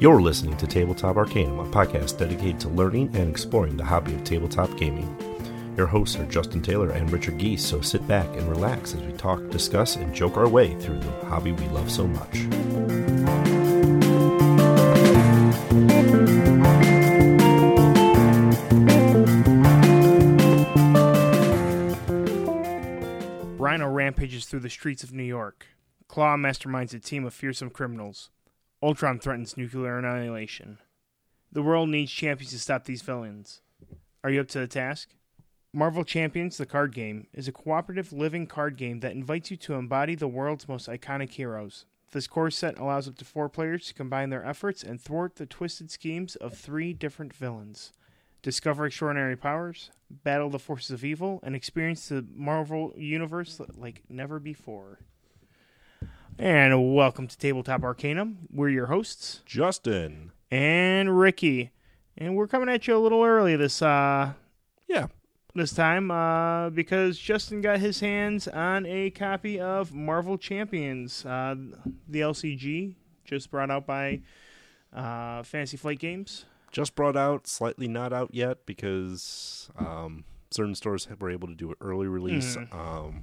You're listening to Tabletop Arcanum, a podcast dedicated to learning and exploring the hobby of tabletop gaming. Your hosts are Justin Taylor and Richard Geese, so sit back and relax as we talk, discuss, and joke our way through the hobby we love so much. Rhino rampages through the streets of New York. Klaw masterminds a team of fearsome criminals. Ultron threatens nuclear annihilation. The world needs champions to stop these villains. Are you up to the task? Marvel Champions, the card game, is a cooperative living card game that invites you to embody the world's most iconic heroes. This core set allows up to four players to combine their efforts and thwart the twisted schemes of three different villains. Discover extraordinary powers, battle the forces of evil, and experience the Marvel Universe like never before. And welcome to Tabletop Arcanum. We're your hosts, Justin. and Ricky. And we're coming at you a little early this uh Yeah. this time uh because Justin got his hands on a copy of Marvel Champions, uh the LCG just brought out by uh Fantasy Flight Games. Just brought out, slightly not out yet because um, certain stores were able to do an early release Mhm. um,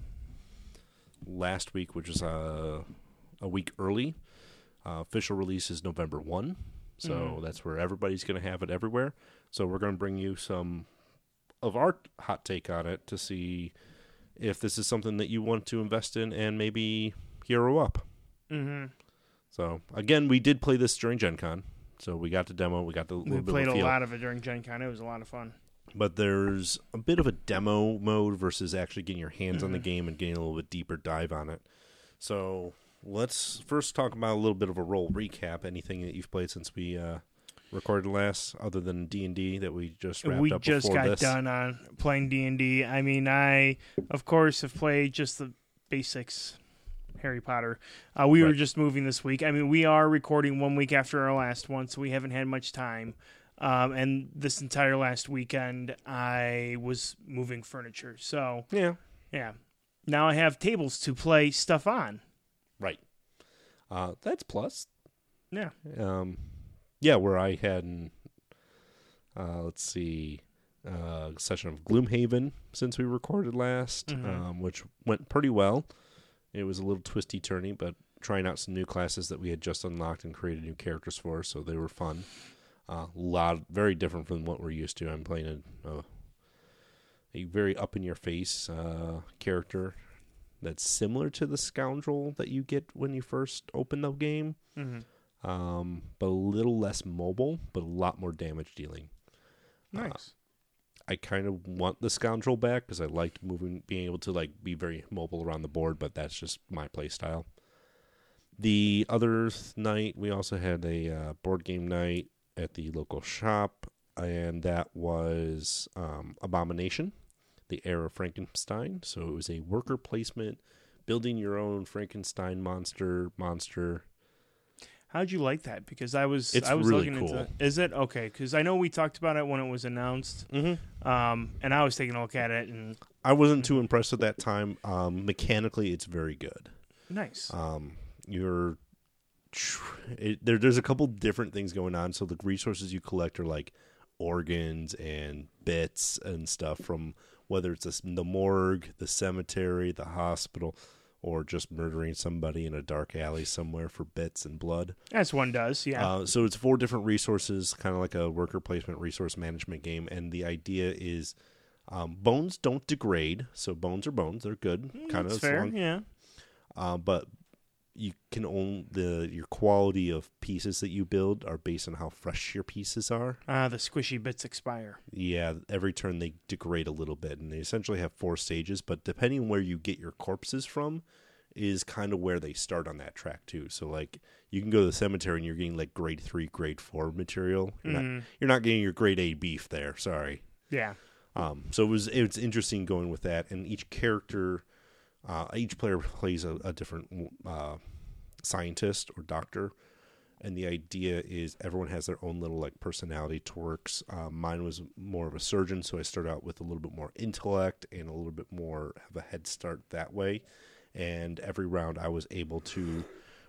last week, which is uh, a week early. Uh, official release is November 1. So Mhm. that's where everybody's going to have it everywhere. So we're going to bring you some of our hot take on it to see if this is something that you want to invest in and maybe hero up. Mhm. So again, we did play this during Gen Con. So we got the demo, we got the little We bit played a feel. lot of it during Gen Con. It was a lot of fun. But there's a bit of a demo mode versus actually getting your hands on the Mhm. game and getting a little bit deeper dive on it. So let's first talk about a little bit of a role recap. Anything that you've played since we uh, recorded last, other than D and D that we just wrapped we up just got this. done on playing D&D. I mean, I of course have played just the basics Harry Potter. Uh, we were just moving this week. I mean, we are recording one week after our last one, so we haven't had much time. Um, and this entire last weekend, I was moving furniture. So, Yeah, yeah. Now I have tables to play stuff on. right. Uh, that's plus. Yeah. Um, yeah, where I had, an, uh, let's see, uh, session of Gloomhaven since we recorded last, Mhm. um, which went pretty well. It was a little twisty turny, but trying out some new classes that we had just unlocked and created new characters for, so they were fun. A lot, very different from what we're used to. I'm playing a, a, a very up in your face uh, character that's similar to the scoundrel that you get when you first open the game Mm-hmm. um, but a little less mobile, but a lot more damage dealing. Nice. I kind of want the scoundrel back because I liked moving, being able to like be very mobile around the board, but that's just my play style. The other night, we also had a uh, board game night at the local shop, and that was um, Abomination, the Heir of Frankenstein. So it was a worker placement, building your own Frankenstein monster, monster. How'd you like that? Because I was It's I was really looking cool. into Is it okay? Because I know we talked about it when it was announced. Mm-hmm. Um, and I was taking a look at it, and I wasn't too impressed at that time. Um, mechanically, it's very good. nice. Um, you're it, there. There's a couple different things going on. So the resources you collect are like organs and bits and stuff from whether it's a the morgue, the cemetery, the hospital, or just murdering somebody in a dark alley somewhere for bits and blood. As one does, yeah. Uh, so it's four different resources, kind of like a worker placement resource management game. And the idea is um, bones don't degrade. So bones are bones; they're good, kind of fair. Yeah. uh, but you can own the your quality of pieces that you build are based on how fresh your pieces are. Uh, the squishy bits expire. Yeah, every turn they degrade a little bit, and they essentially have four stages. But depending where you get your corpses from, is kind of where they start on that track too. So like you can go to the cemetery and you're getting like grade three, grade four material. You're not Mhm. you're not getting your grade A beef there. Sorry. Yeah. Um, so it was it's interesting going with that, and each character, uh, each player plays a, a different uh, scientist or doctor, and the idea is everyone has their own little like personality twerks. Uh, mine was more of a surgeon, so I started out with a little bit more intellect and a little bit more have a head start that way. And every round, I was able to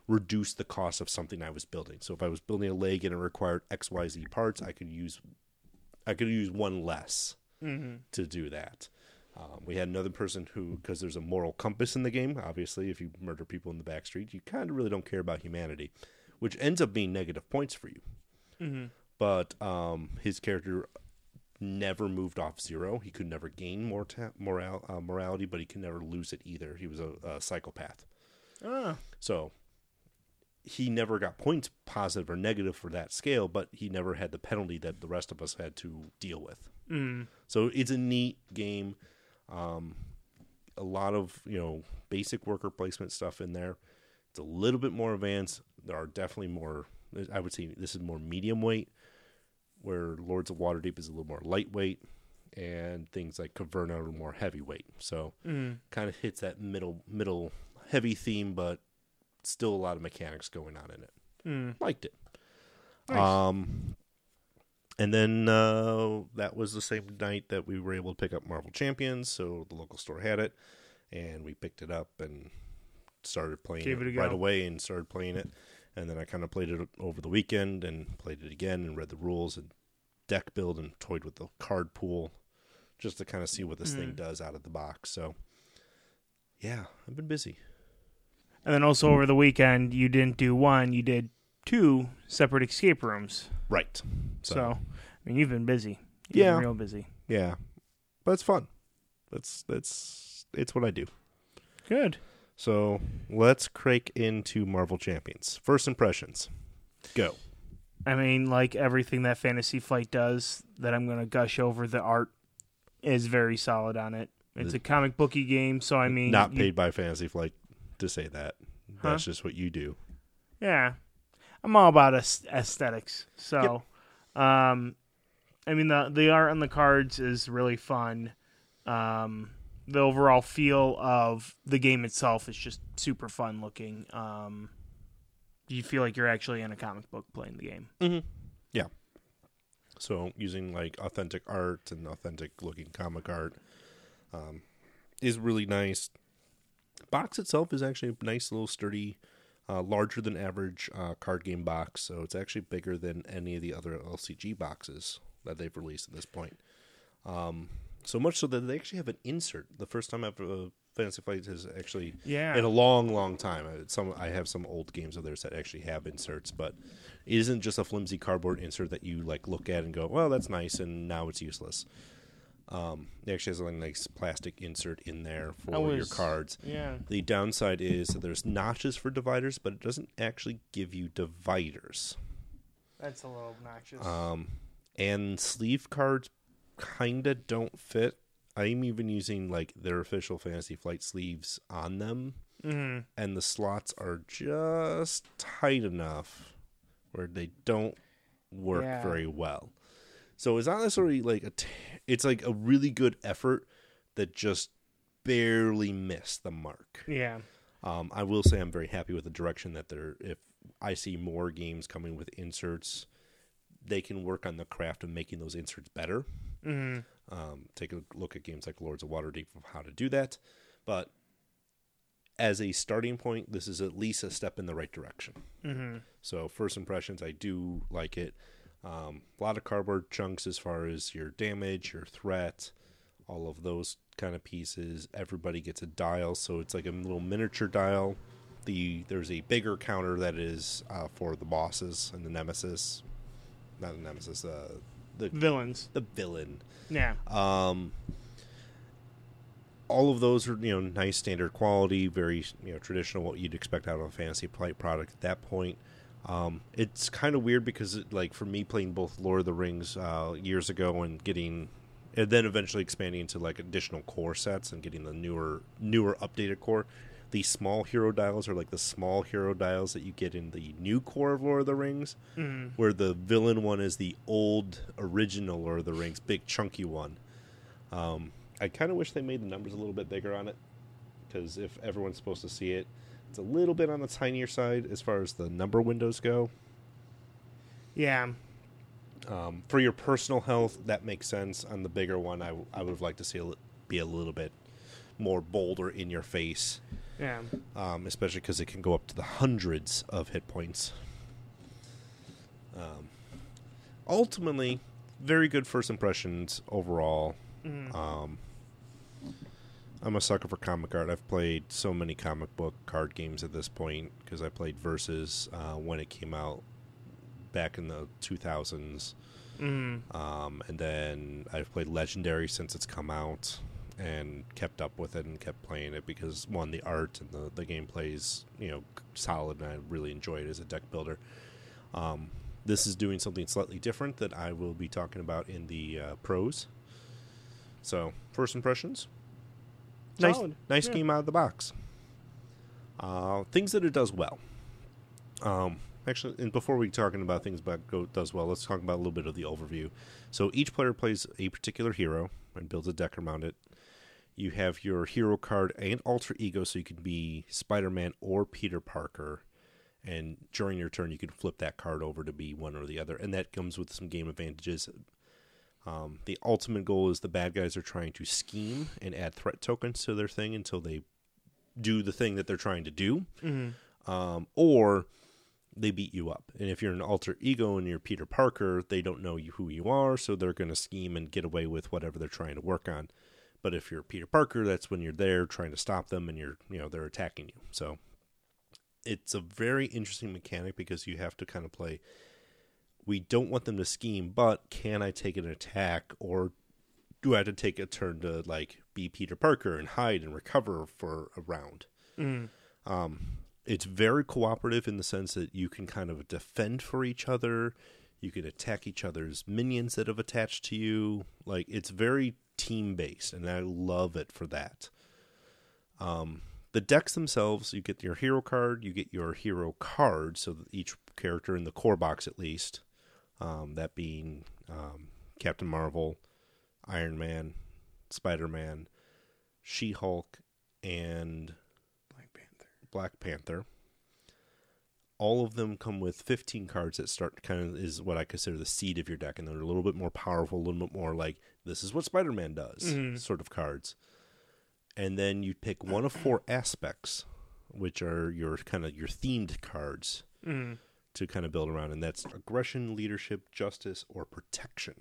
reduce the cost of something I was building. So if I was building a leg and it required X Y Z parts, I could use I could use one less to do that. Um, we had another person who, because there's a moral compass in the game, obviously, if you murder people in the back street, you kind of really don't care about humanity, which ends up being negative points for you. But um, his character never moved off zero. He could never gain more ta- moral- uh, morality, but he could never lose it either. He was a, a psychopath. Oh. So he never got points positive or negative for that scale, but he never had the penalty that the rest of us had to deal with. Mm. So it's a neat game. Um, a lot of you know basic worker placement stuff in there. It's a little bit more advanced. There are definitely more. I would say this is more medium weight, where Lords of Waterdeep is a little more lightweight, and things like Caverna are more heavyweight. So Mm. kind of hits that middle middle heavy theme, but still a lot of mechanics going on in it. Mm. Liked it. Nice. Um, and then uh, that was the same night that we were able to pick up Marvel Champions. So the local store had it, and we picked it up and started playing Gave it, it right away and started playing it. And then I kind of played it over the weekend and played it again and read the rules and deck build and toyed with the card pool just to kind of see what this thing Mhm. does out of the box. So yeah, I've been busy. And then also over the weekend, you didn't do one, you did two separate escape rooms. Right. So, I mean, you've been busy. You've Yeah. been real busy. Yeah, but it's fun. That's that's it's what I do. Good. So let's crank into Marvel Champions. First impressions. Go. I mean, like everything that Fantasy Flight does, that I'm going to gush over, the art is very solid on it. It's a comic booky game, so I mean, Not you- paid by Fantasy Flight to say that. Huh? That's just what you do. Yeah, I'm all about aesthetics. So, um, I mean the the art on the cards is really fun. Um, the overall feel of the game itself is just super fun looking. Um, you feel like you're actually in a comic book playing the game. Mm-hmm. Yeah. So using like authentic art and authentic looking comic art um, is really nice. Box itself is actually a nice little sturdy, uh, larger than average uh, card game box. So it's actually bigger than any of the other LCG boxes that they've released at this point. Um, so much so that they actually have an insert. The first time I've uh, Fantasy Flight has actually Yeah, in a long, long time. Some I have some old games of theirs that actually have inserts, but it isn't just a flimsy cardboard insert that you like look at and go, "Well, that's nice," and now it's useless. Um, it actually has a nice plastic insert in there for I your cards. yeah. The downside is that there's notches for dividers, but it doesn't actually give you dividers. That's a little obnoxious. Um, and sleeve cards kinda don't fit. I'm even using like their official Fantasy Flight sleeves on them hmm and the slots are just tight enough where they don't work Yeah. very well. So it's not necessarily like a t- it's like a really good effort that just barely missed the mark. Yeah. Um, I will say I'm very happy with the direction that they're. If I see more games coming with inserts, they can work on the craft of making those inserts better. hmm Um, take a look at games like Lords of Waterdeep of how to do that. But as a starting point, this is at least a step in the right direction. hmm So first impressions, I do like it. Um, a lot of cardboard chunks as far as your damage, your threat, all of those kind of pieces. Everybody gets a dial, so it's like a little miniature dial. The there's a bigger counter that is uh, for the bosses and the nemesis, not the nemesis, uh, the Villains. the villain. Yeah. Um, all of those are you know nice standard quality, very you know traditional what you'd expect out of a fantasy flight product at that point. Um, it's kind of weird because it, like for me playing both Lord of the Rings uh, years ago and getting and then eventually expanding into like additional core sets and getting the newer newer updated core. The small hero dials are like the small hero dials that you get in the new core of Lord of the Rings hmm where the villain one is the old original Lord of the Rings, big chunky one. Um, I kind of wish they made the numbers a little bit bigger on it because if everyone's supposed to see it, it's a little bit on the tinier side as far as the number windows go. Yeah. Um, for your personal health, that makes sense. On the bigger one, I, w- I would have liked to see it be a little bit more bolder in your face. Yeah. um, especially because it can go up to the hundreds of hit points. Um, ultimately, very good first impressions overall. Mhm. Um, I'm a sucker for comic art. I've played so many comic book card games at this point because I played Versus uh, when it came out back in the 2000s. Mhm. Um, and then I've played Legendary since it's come out and kept up with it and kept playing it because one, the art and the, the gameplay is, you know, solid and I really enjoy it as a deck builder. Um, this is doing something slightly different that I will be talking about in the uh, pros. So, first impressions. Nice- Solid. Nice yeah. game out of the box. Uh, things that it does well. Um, actually, and before we talking about things about go does well, let's talk about a little bit of the overview. So each player plays a particular hero and builds a deck around it. You have your hero card and alter ego, so you can be Spider Man or Peter Parker. And during your turn, you can flip that card over to be one or the other, and that comes with some game advantages. Um, the ultimate goal is the bad guys are trying to scheme and add threat tokens to their thing until they do the thing that they're trying to do Mhm. um, or they beat you up. And if you're an alter ego and you're Peter Parker, they don't know you, who you are, so they're going to scheme and get away with whatever they're trying to work on. But if you're Peter Parker, that's when you're there trying to stop them and you're, you know, they're attacking you. So it's a very interesting mechanic because you have to kind of play we don't want them to scheme, but can I take an attack or do I have to take a turn to like be Peter Parker and hide and recover for a round? Mhm. Um, it's very cooperative in the sense that you can kind of defend for each other. You can attack each other's minions that have attached to you. Like it's very team based, and I love it for that. Um, the decks themselves, you get your hero card, you get your hero card, so that each character in the core box at least, um, that being um, Captain Marvel, Iron Man, Spider Man, She Hulk, and Black Panther. Black Panther. All of them come with 15 cards that start kind of is what I consider the seed of your deck, and they're a little bit more powerful, a little bit more like this is what Spider Man does Mhm. sort of cards. And then you pick one of four aspects, which are your kind of your themed cards Mhm. To kind of build around, and that's aggression, leadership, justice, or protection.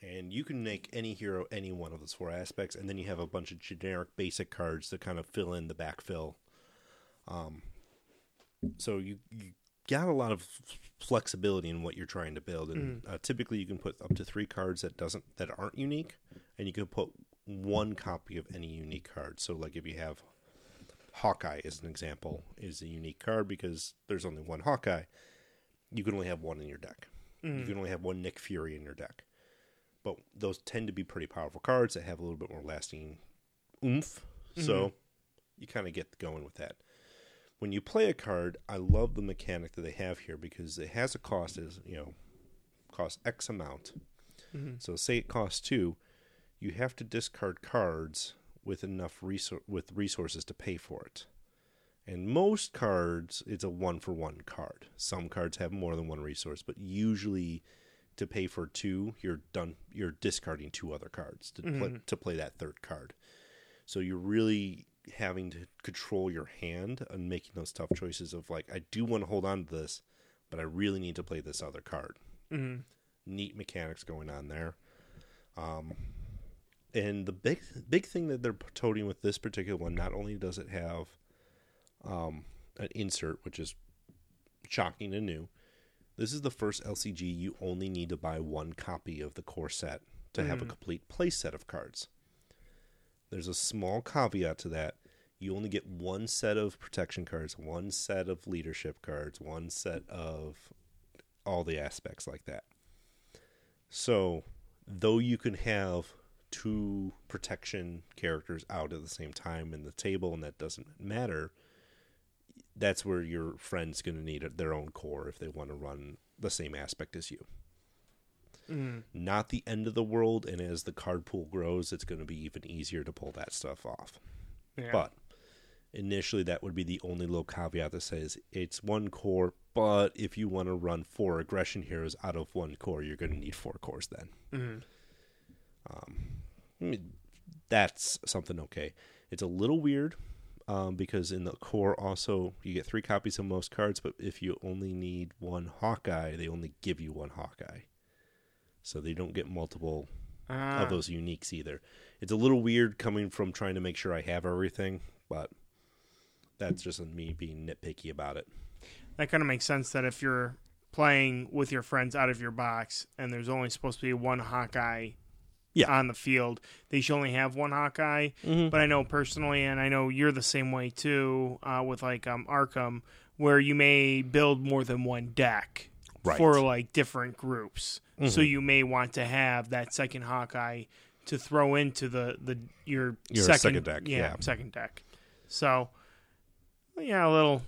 And you can make any hero any one of those four aspects, and then you have a bunch of generic basic cards to kind of fill in the backfill. Um, so you, you got a lot of flexibility in what you're trying to build, and uh, typically you can put up to three cards that doesn't that aren't unique, and you can put one copy of any unique card. So like if you have Hawkeye as an example is a unique card because there's only one Hawkeye. You can only have one in your deck. You can only have one Nick Fury in your deck. But those tend to be pretty powerful cards that have a little bit more lasting oomph. So mm-hmm. you kind of get going with that. When you play a card, I love the mechanic that they have here because it has a cost as you know, cost X amount. Mm-hmm. So say it costs two, you have to discard cards with enough resor- with resources to pay for it. And most cards, it's a one for one card. Some cards have more than one resource, but usually to pay for two, you're done. You're discarding two other cards to play, to play that third card. So you're really having to control your hand and making those tough choices of like, I do want to hold on to this, but I really need to play this other card. Mhm. Neat mechanics going on there. Um, and the big big thing that they're toting with this particular one, not only does it have um, an insert, which is shocking and new. This is the first LCG you only need to buy one copy of the core set to have a complete play set of cards. There's a small caveat to that. You only get one set of protection cards, one set of leadership cards, one set of all the aspects like that. So, though you can have two protection characters out at the same time in the table, and that doesn't matter, that's where your friend's going to need their own core if they want to run the same aspect as you. Mhm. Not the end of the world, and as the card pool grows, it's going to be even easier to pull that stuff off. Yeah. But initially, that would be the only little caveat that says it's one core, but if you want to run four aggression heroes out of one core, you're going to need four cores then. I mean, that's something okay. It's a little weird. um, because in the core also you get three copies of most cards, but if you only need one Hawkeye, they only give you one Hawkeye, so they don't get multiple Ah, of those uniques either. It's a little weird coming from trying to make sure I have everything, but that's just me being nitpicky about it. that kind of makes sense. That if you're playing with your friends out of your box, and there's only supposed to be one Hawkeye. Yeah. On the field, they should only have one Hawkeye. Mm-hmm. But I know personally, and I know you're the same way too, uh, with like um, Arkham, where you may build more than one deck Right. for like different groups. So Mhm. you may want to have that second Hawkeye to throw into the, the your, Your second, second deck, yeah. second deck. So yeah, a little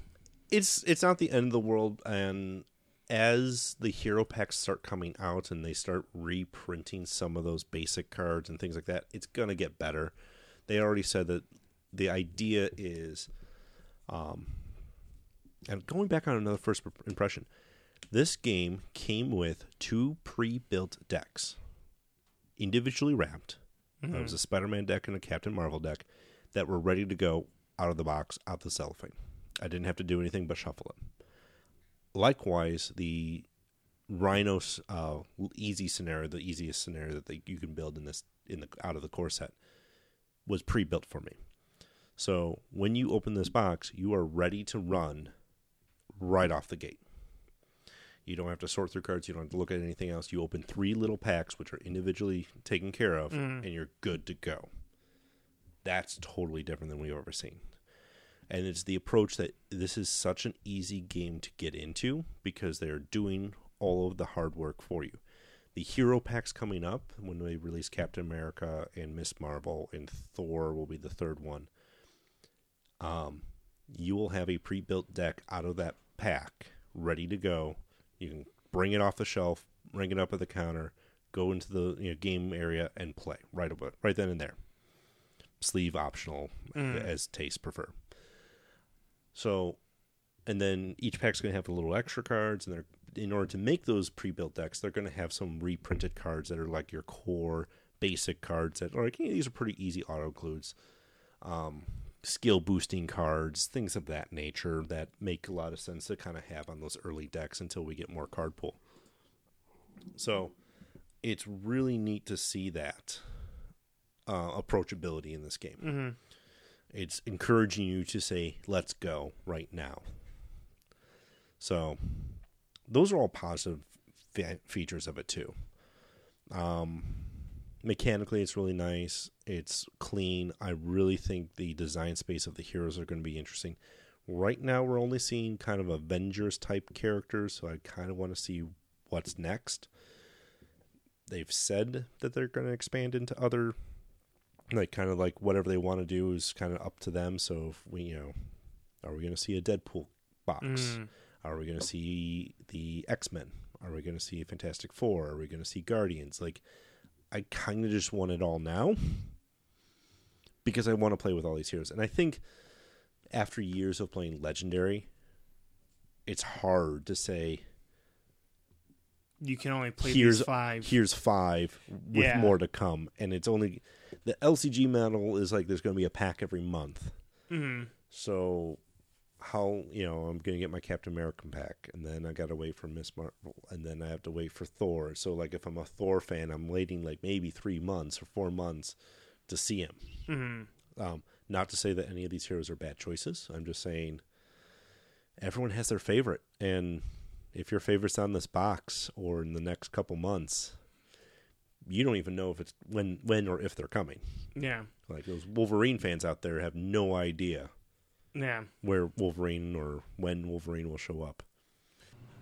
it's it's not the end of the world and as the hero packs start coming out and they start reprinting some of those basic cards and things like that it's going to get better. They already said that the idea is um and going back on another first impression this game came with two pre-built decks individually wrapped. There was a spider-man deck and a captain marvel deck that were ready to go out of the box out the cellophane. I didn't have to do anything but shuffle it. Likewise, the Rhinos uh, easy scenario, the easiest scenario that they, you can build in this in the out of the core set, was pre-built for me. So when you open this box, you are ready to run right off the gate. You don't have to sort through cards. You don't have to look at anything else. You open three little packs, which are individually taken care of, Mm. and you're good to go. That's totally different than we've ever seen and it's the approach that this is such an easy game to get into because they're doing all of the hard work for you. The hero packs coming up when they release Captain America and Miss Marvel and Thor will be the third one. Um, you will have a pre-built deck out of that pack ready to go. You can bring it off the shelf, ring it up at the counter, go into the you know, game area and play right about right then and there. Sleeve optional Mm. as taste prefer. So, and then each pack's going to have a little extra cards, and they're in order to make those pre-built decks, they're going to have some reprinted cards that are like your core basic cards that are like "Hey, these are pretty easy auto includes, um, skill boosting cards, things of that nature that make a lot of sense to kind of have on those early decks until we get more card pool. So, it's really neat to see that uh, approachability in this game mhm. It's encouraging you to say let's go right now. So those are all positive fe- features of it too. Um mechanically it's really nice. It's clean. I really think the design space of the heroes are going to be interesting. Right now we're only seeing kind of avengers type characters so i kind of want to see what's next. They've said that they're going to expand into other like kind of like whatever they want to do is kind of up to them. So if we, you know, are we going to see a Deadpool box? Mm. Are we going to see the X Men? Are we going to see Fantastic Four? Are we going to see Guardians? Like, I kind of just want it all now because I want to play with all these heroes. And I think after years of playing Legendary, it's hard to say You can only play Here's- these five. here's five with Yeah. more to come. And it's only the LCG model is like there's going to be a pack every month. Mhm. So how you know I'm gonna get my Captain American pack, and then I gotta wait for Miss Marvel, and then I have to wait for Thor. So like if I'm a Thor fan, I'm waiting like maybe three months or four months to see him. Mhm. Um, not to say that any of these heroes are bad choices. I'm just saying everyone has their favorite, and if your favorite's on this box or in the next couple months, you don't even know if it's when when or if they're coming. Yeah. Like those Wolverine fans out there have no idea Yeah. where Wolverine or when Wolverine will show up.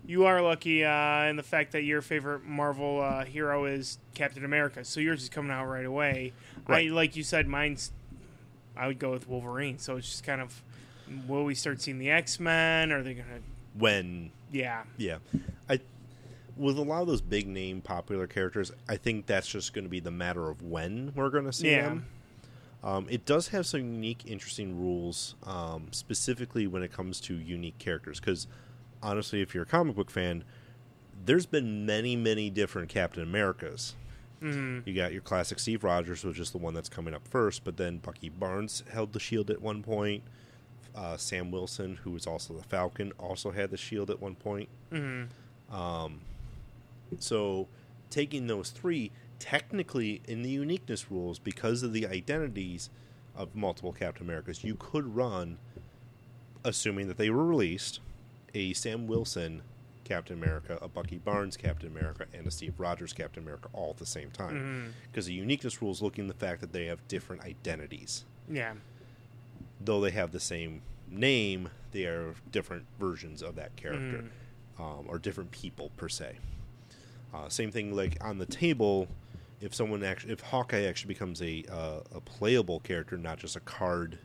You are lucky uh, in the fact that your favorite Marvel uh, hero is Captain America, so yours is coming out right away. Right. I like you said, mine's. I would go with Wolverine. So it's just kind of, will we start seeing the X Men? Are they gonna? When Yeah. yeah, I with a lot of those big name popular characters, I think that's just going to be the matter of when we're going to see Yeah. them. Um, it does have some unique, interesting rules, um, specifically when it comes to unique characters. Because honestly, if you're a comic book fan, there's been many, many different Captain Americas. hmm You got your classic Steve Rogers, which is the one that's coming up first, but then Bucky Barnes held the shield at one point. uh, Sam Wilson, who was also the Falcon, also had the shield at one point. Mm-hmm. Um, so, taking those three, technically in the uniqueness rules, because of the identities of multiple Captain Americas, you could run, assuming that they were released, a Sam Wilson Captain America, a Bucky Barnes Captain America, and a Steve Rogers Captain America all at the same time. Mm-hmm. Because the uniqueness rules looking at the fact that they have different identities. Yeah. Though they have the same name, they are different versions of that character, um, or different people per se. Uh, same thing like on the table. If someone actually, if Hawkeye actually becomes a uh, a playable character, not just a card,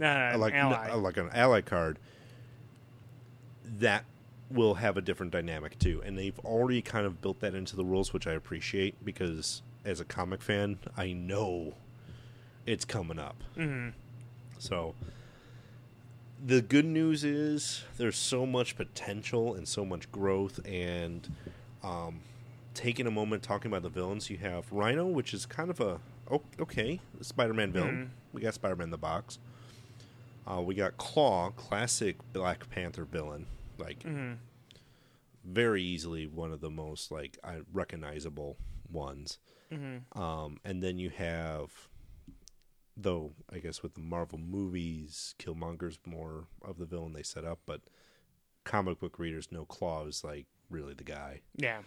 Uh, like ally. like an ally card, that will have a different dynamic too. And they've already kind of built that into the rules, which I appreciate because as a comic fan, I know it's coming up. Mhm. So the good news is there's so much potential and so much growth and um, taking a moment talking about the villains you have rhino which is kind of a oh, okay spider-man villain we got spider-man in the box uh, we got klaw classic black panther villain like Mhm. very easily one of the most like recognizable ones Mhm. um, and then you have, though I guess with the Marvel movies, Killmonger's more of the villain they set up, but comic book readers know Klaw is like really the guy. Yeah.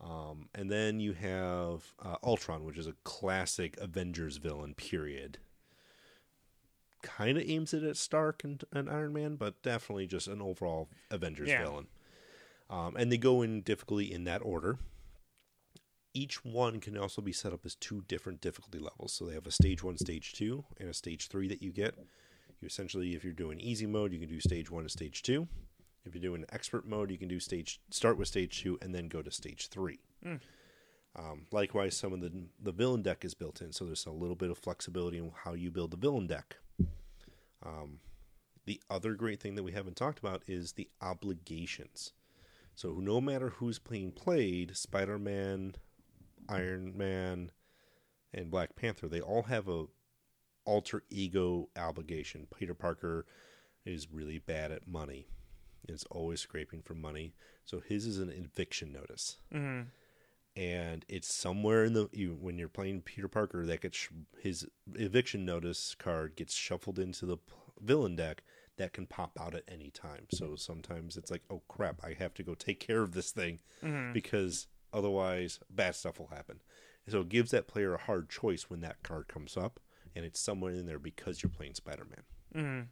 Um, and then you have uh, Ultron, which is a classic Avengers villain. Period. Kind of aims it at Stark and, and Iron Man, but definitely just an overall Avengers Yeah. villain. Um, and they go in difficulty in that order. Each one can also be set up as two different difficulty levels. So they have a stage one, stage two, and a stage three that you get. You essentially, if you're doing easy mode, you can do stage one to stage two. If you're doing expert mode, you can do stage start with stage two and then go to stage three. Mm. Um, likewise, some of the the villain deck is built in, so there's a little bit of flexibility in how you build the villain deck. Um, the other great thing that we haven't talked about is the obligations. So no matter who's being played, Spider-Man, Iron Man, and Black Panther, they all have a alter ego obligation. Peter Parker is really bad at money. Is always scraping for money. So his is an eviction notice Mhm. and it's somewhere in the you, when you're playing Peter Parker that gets his eviction notice card gets shuffled into the p- villain deck that can pop out at any time. So sometimes it's like, oh crap, I have to go take care of this thing Mhm. because otherwise bad stuff will happen. And so it gives that player a hard choice when that card comes up, and it's somewhere in there because you're playing Spider-Man. Mhm.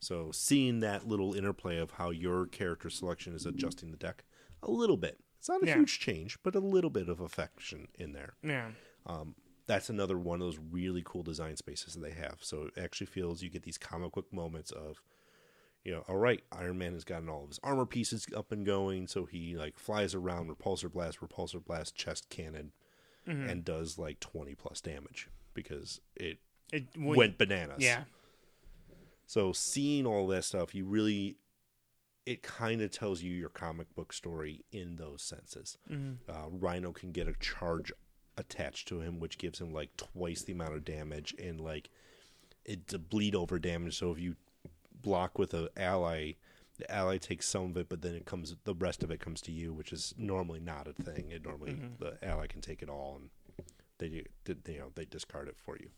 So seeing that little interplay of how your character selection is adjusting the deck a little bit. It's not a Yeah. huge change, but a little bit of affection in there. Yeah. Um, that's another one of those really cool design spaces that they have. So it actually feels you get these comic book moments of, you know, all right, Iron Man has gotten all of his armor pieces up and going, so he like flies around, repulsor blast, repulsor blast, chest cannon, Mhm. and does like twenty plus damage because it It went bananas. Yeah. So seeing all that stuff, you really, it kind of tells you your comic book story in those senses. Mhm. Uh, Rhino can get a charge attached to him, which gives him like twice the amount of damage and like it's a bleed over damage. So if you block with an ally, the ally takes some of it, but then it comes the rest of it comes to you, which is normally not a thing. It normally Mhm. the ally can take it all and they do- you know they discard it for you.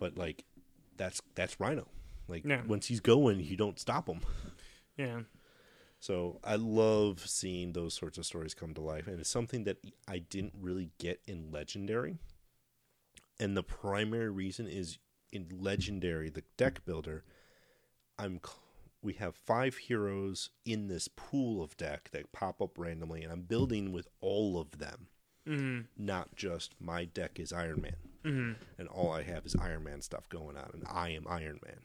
But like that's that's Rhino. Like Yeah. once he's going, you don't stop him. Yeah. So I love seeing those sorts of stories come to life, and it's something that I didn't really get in Legendary. And the primary reason is in Legendary, the deck builder. I'm we have five heroes in this pool of deck that pop up randomly, and I'm building with all of them, Mhm. not just my deck is Iron Man, Mhm. and all I have is Iron Man stuff going on, and I am Iron Man.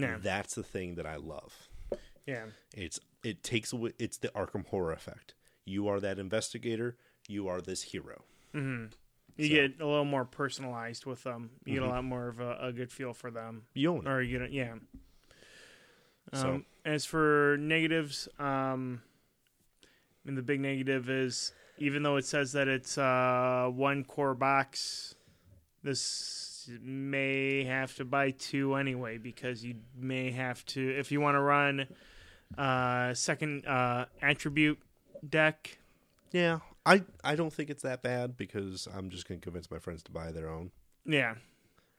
That's the thing that I love. Yeah. It's it takes away it's the Arkham horror effect. You are that investigator, you are this hero. Mhm. You So- get a little more personalized with them. You get a Mhm. lot more of a, a good feel for them. You own it. Or you get yeah. So- Um, as for negatives, um, I mean the big negative is even though it says that it's uh, one core box, this may have to buy two anyway because you may have to if you want to run uh second uh attribute deck. Yeah, I I don't think it's that bad because I'm just gonna convince my friends to buy their own. Yeah.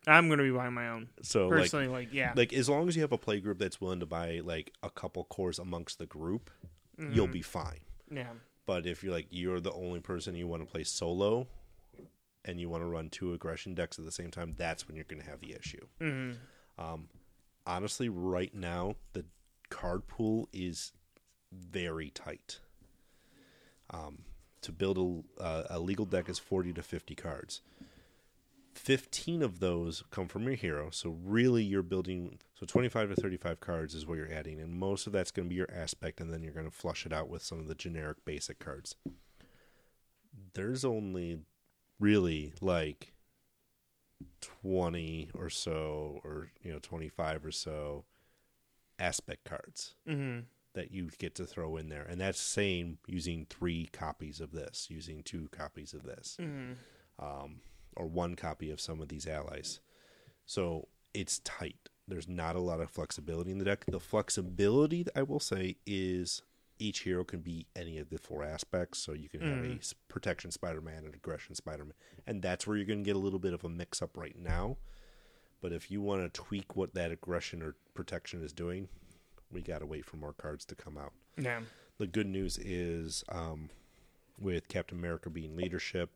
I'm going to be buying my own. So like Personally like, yeah. like as long as you have a play group that's willing to buy like a couple cores amongst the group, you'll Mhm. be fine. yeah. But if you're like you're the only person you want to play solo and you want to run two aggression decks at the same time, that's when you're going to have the issue. Mhm. Um, honestly, right now the card pool is very tight. Um, to build a, uh, a legal deck is forty to fifty cards. Fifteen of those come from your hero, so really you're building. So twenty-five to thirty-five cards is what you're adding, and most of that's going to be your aspect, and then you're going to flush it out with some of the generic basic cards. There's only really like 20 or so or you know 25 or so aspect cards Mhm. that you get to throw in there and that's same using three copies of this using two copies of this Mhm. um, or one copy of some of these allies so it's tight there's not a lot of flexibility in the deck the flexibility i will say is each hero can be any of the four aspects. So you can have a protection spider-man and aggression spider-man. And that's where you're going to get a little bit of a mix up right now. But if you want to tweak what that aggression or protection is doing we got to wait for more cards to come out. Yeah. the good news is um, with Captain America being leadership,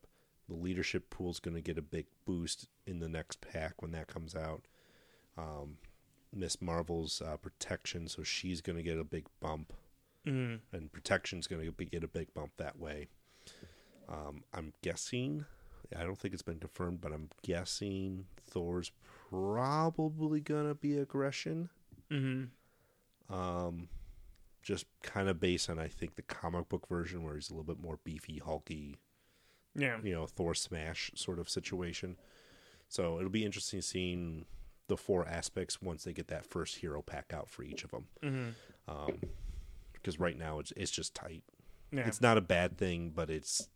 the leadership pool is going to get a big boost in the next pack when that comes out. Um, Miss Marvel's uh, protection, so she's going to get a big bump, Mhm. and protection's going to get a big bump that way. Um, I'm guessing, I don't think it's been confirmed, but I'm guessing Thor's probably going to be aggression Mhm. um, just kind of based on I think the comic book version where he's a little bit more beefy, hulky, Yeah. you know, Thor smash sort of situation. So it'll be interesting seeing the four aspects once they get that first hero pack out for each of them. Mhm. Um, because right now it's it's just tight. Yeah. It's not a bad thing, but it's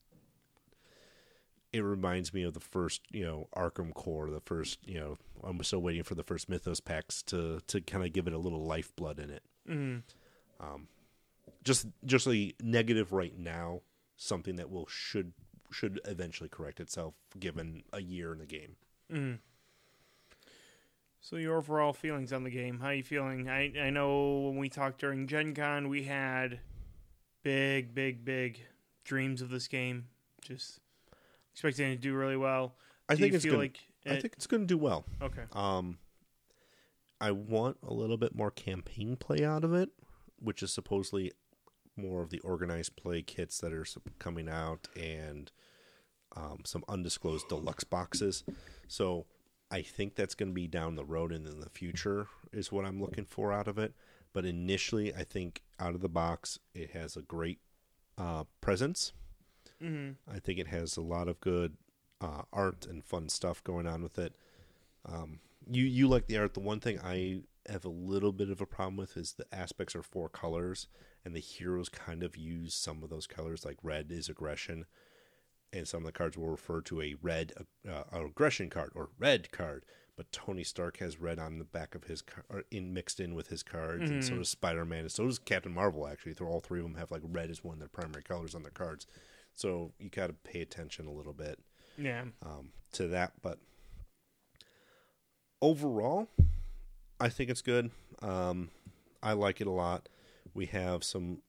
it reminds me of the first, you know, Arkham Core, the first, you know, I'm still waiting for the first Mythos packs to to kind of give it a little lifeblood in it. Mhm. um, just just a negative right now, something that will should should eventually correct itself given a year in the game. Mhm. So your overall feelings on the game? How are you feeling? I I know when we talked during Gen Con, we had big, big, big dreams of this game. Just expecting it to do really well. I Do think you it's feel gonna, like I think it's going to do well. okay. Um, I want a little bit more campaign play out of it, which is supposedly more of the organized play kits that are coming out and um, some undisclosed deluxe boxes. So I think that's going to be down the road and in the future is what I'm looking for out of it. But initially, I think out of the box, it has a great uh, presence. hmm I think it has a lot of good uh, art and fun stuff going on with it. Um, you you like the art. The one thing I have a little bit of a problem with is the aspects are four colors, and the heroes kind of use some of those colors. Like red is aggression, and some of the cards will refer to a red uh, aggression card or red card. But Tony Stark has red on the back of his car, in mixed in with his cards, and so Mhm. does Spider Man, and so does Captain Marvel. Actually, they're all three of them have like red as one of their primary colors on their cards. So you got to pay attention a little bit Yeah. um, to that. But overall, I think it's good. Um, I like it a lot. We have some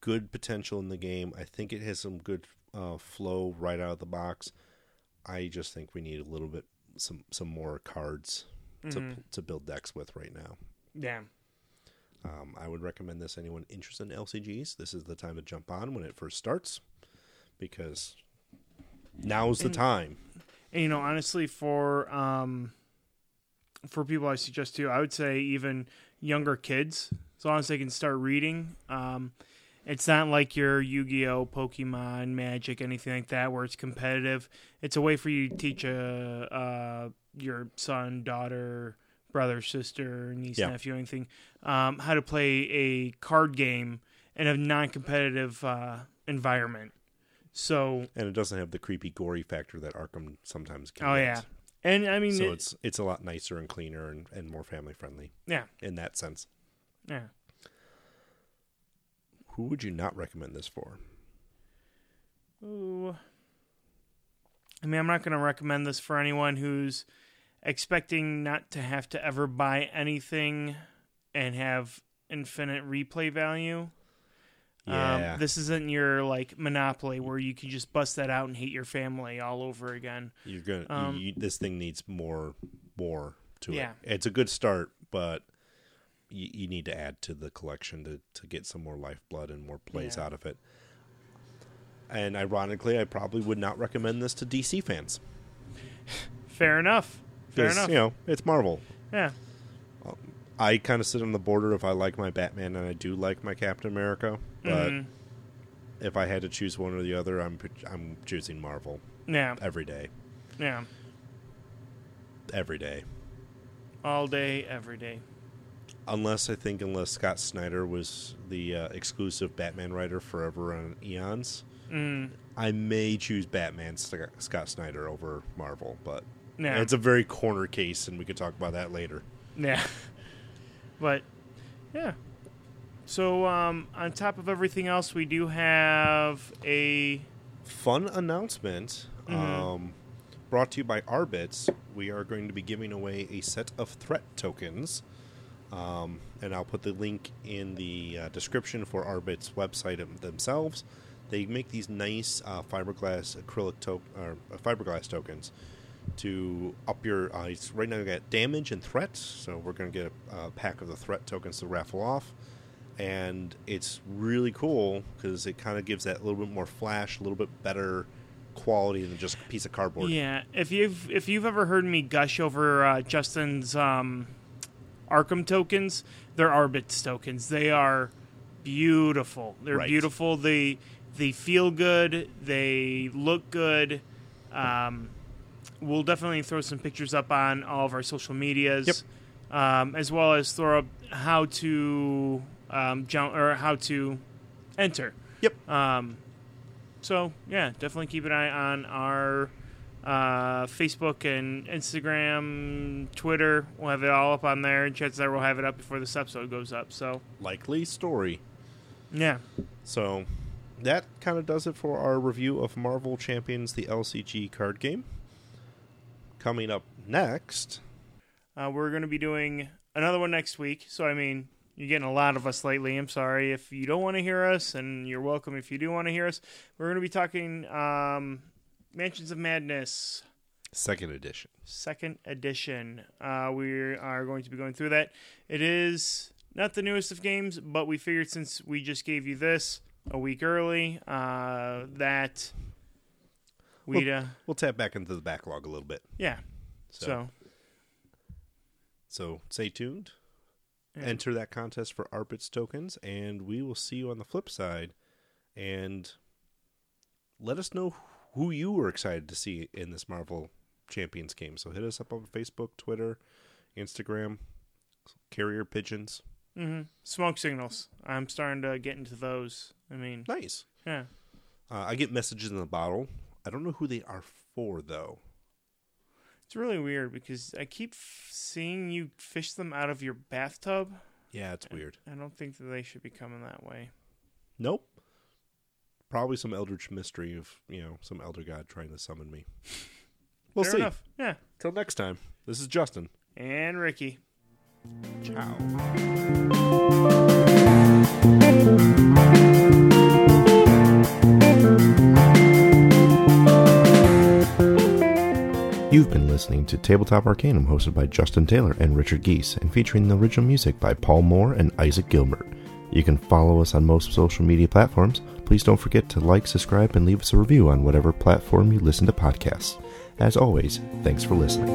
good potential in the game. I think it has some good uh, flow right out of the box. I just think we need a little bit some some more cards to Mhm. to build decks with right now. Yeah. Um, I would recommend this anyone interested in LCGs. This is the time to jump on when it first starts because now's the And- time. And you know, honestly, for um, for people I suggest to, I would say even younger kids, as long as they can start reading. Um, it's not like your Yu-Gi-Oh, Pokemon, Magic, anything like that, where it's competitive. It's a way for you to teach a uh, your son, daughter, brother, sister, niece, Yeah. nephew, anything, um, how to play a card game in a non-competitive uh, environment. So And it doesn't have the creepy, gory factor that Arkham sometimes can. Oh yeah, And I mean, so it- it's it's a lot nicer and cleaner and, and more family friendly yeah, in that sense. yeah. Who would you not recommend this for? Ooh. I mean, I'm not going to recommend this for anyone who's expecting not to have to ever buy anything and have infinite replay value. Yeah. Um, this isn't your like Monopoly where you can just bust that out and hate your family all over again. You're gonna. Um, you, this thing needs more, more to it. Yeah. it. It's a good start, but you, you need to add to the collection to to get some more lifeblood and more plays Yeah. out of it. And ironically, I probably would not recommend this to DC fans. Fair enough. Fair enough. You know, it's Marvel. Yeah. I kind of sit on the border if I like my Batman and I do like my Captain America, but Mhm. if I had to choose one or the other, I'm I'm choosing Marvel Yeah. every day, Yeah. every day. All day, every day. Unless I think unless Scott Snyder was the uh, exclusive Batman writer forever on Eons, Mm. I may choose Batman Scott Snyder over Marvel, but Yeah. it's a very corner case, and we could talk about that later. Yeah. but yeah. So um, on top of everything else, we do have a Fun announcement. Mhm. Um, brought to you by Arbits. We are going to be giving away a set of threat tokens. Um, and I'll put the link in the uh, description for Arbit's website themselves. They make these nice uh, fiberglass acrylic to- or uh, fiberglass tokens to up your. Uh, right now, you got damage and threat, so we're going to get a, a pack of the threat tokens to raffle off and it's really cool because it kind of gives that a little bit more flash, a little bit better quality than just a piece of cardboard. yeah. If you've if you've ever heard me gush over uh, Justin's um, Arkham tokens, they're Arbit's tokens. They are beautiful. They're Right. beautiful. They they feel good. They look good. Um, we'll definitely throw some pictures up on all of our social medias, Yep. um, as well as throw up how to um, jump or how to enter. Yep. Um, so yeah, definitely keep an eye on our uh, Facebook and Instagram, Twitter. We'll have it all up on there. and Chances are we'll have it up before this episode goes up. So Likely story. yeah, So that kind of does it for our review of Marvel Champions, the LCG card game. Coming up next, uh, we're going to be doing another one next week. So I mean, you're getting a lot of us lately. I'm sorry if you don't want to hear us, and you're welcome if you do want to hear us. We're going to be talking um, Mansions of Madness. second edition. second edition. Uh, we are going to be going through that. It is not the newest of games, but we figured since we just gave you this a week early, uh, that we'd, uh, We'll tap back into the backlog a little bit. yeah. So, So, so stay tuned. yeah. Enter that contest for Arbits tokens, and we will see you on the flip side. And let us know who you were excited to see in this Marvel Champions game. So hit us up on Facebook, Twitter, Instagram, carrier pigeons. hmm smoke signals. I'm starting to get into those. I mean, Nice. yeah. Uh, I get messages in the bottle. I don't know who they are for though. It's really weird because I keep f- seeing you fish them out of your bathtub. Yeah, it's weird. I don't think that they should be coming that way. Nope. Probably some eldritch mystery of you know some elder god trying to summon me. We'll Fair see. enough. Yeah. Till next time. This is Justin. And Ricky. Ciao. You've been listening to Tabletop Arcanum, hosted by Justin Taylor and Richard Geese, and featuring the original music by Paul Moore and Isaac Gilbert. You can follow us on most social media platforms. Please don't forget to like, subscribe, and leave us a review on whatever platform you listen to podcasts. As always, thanks for listening.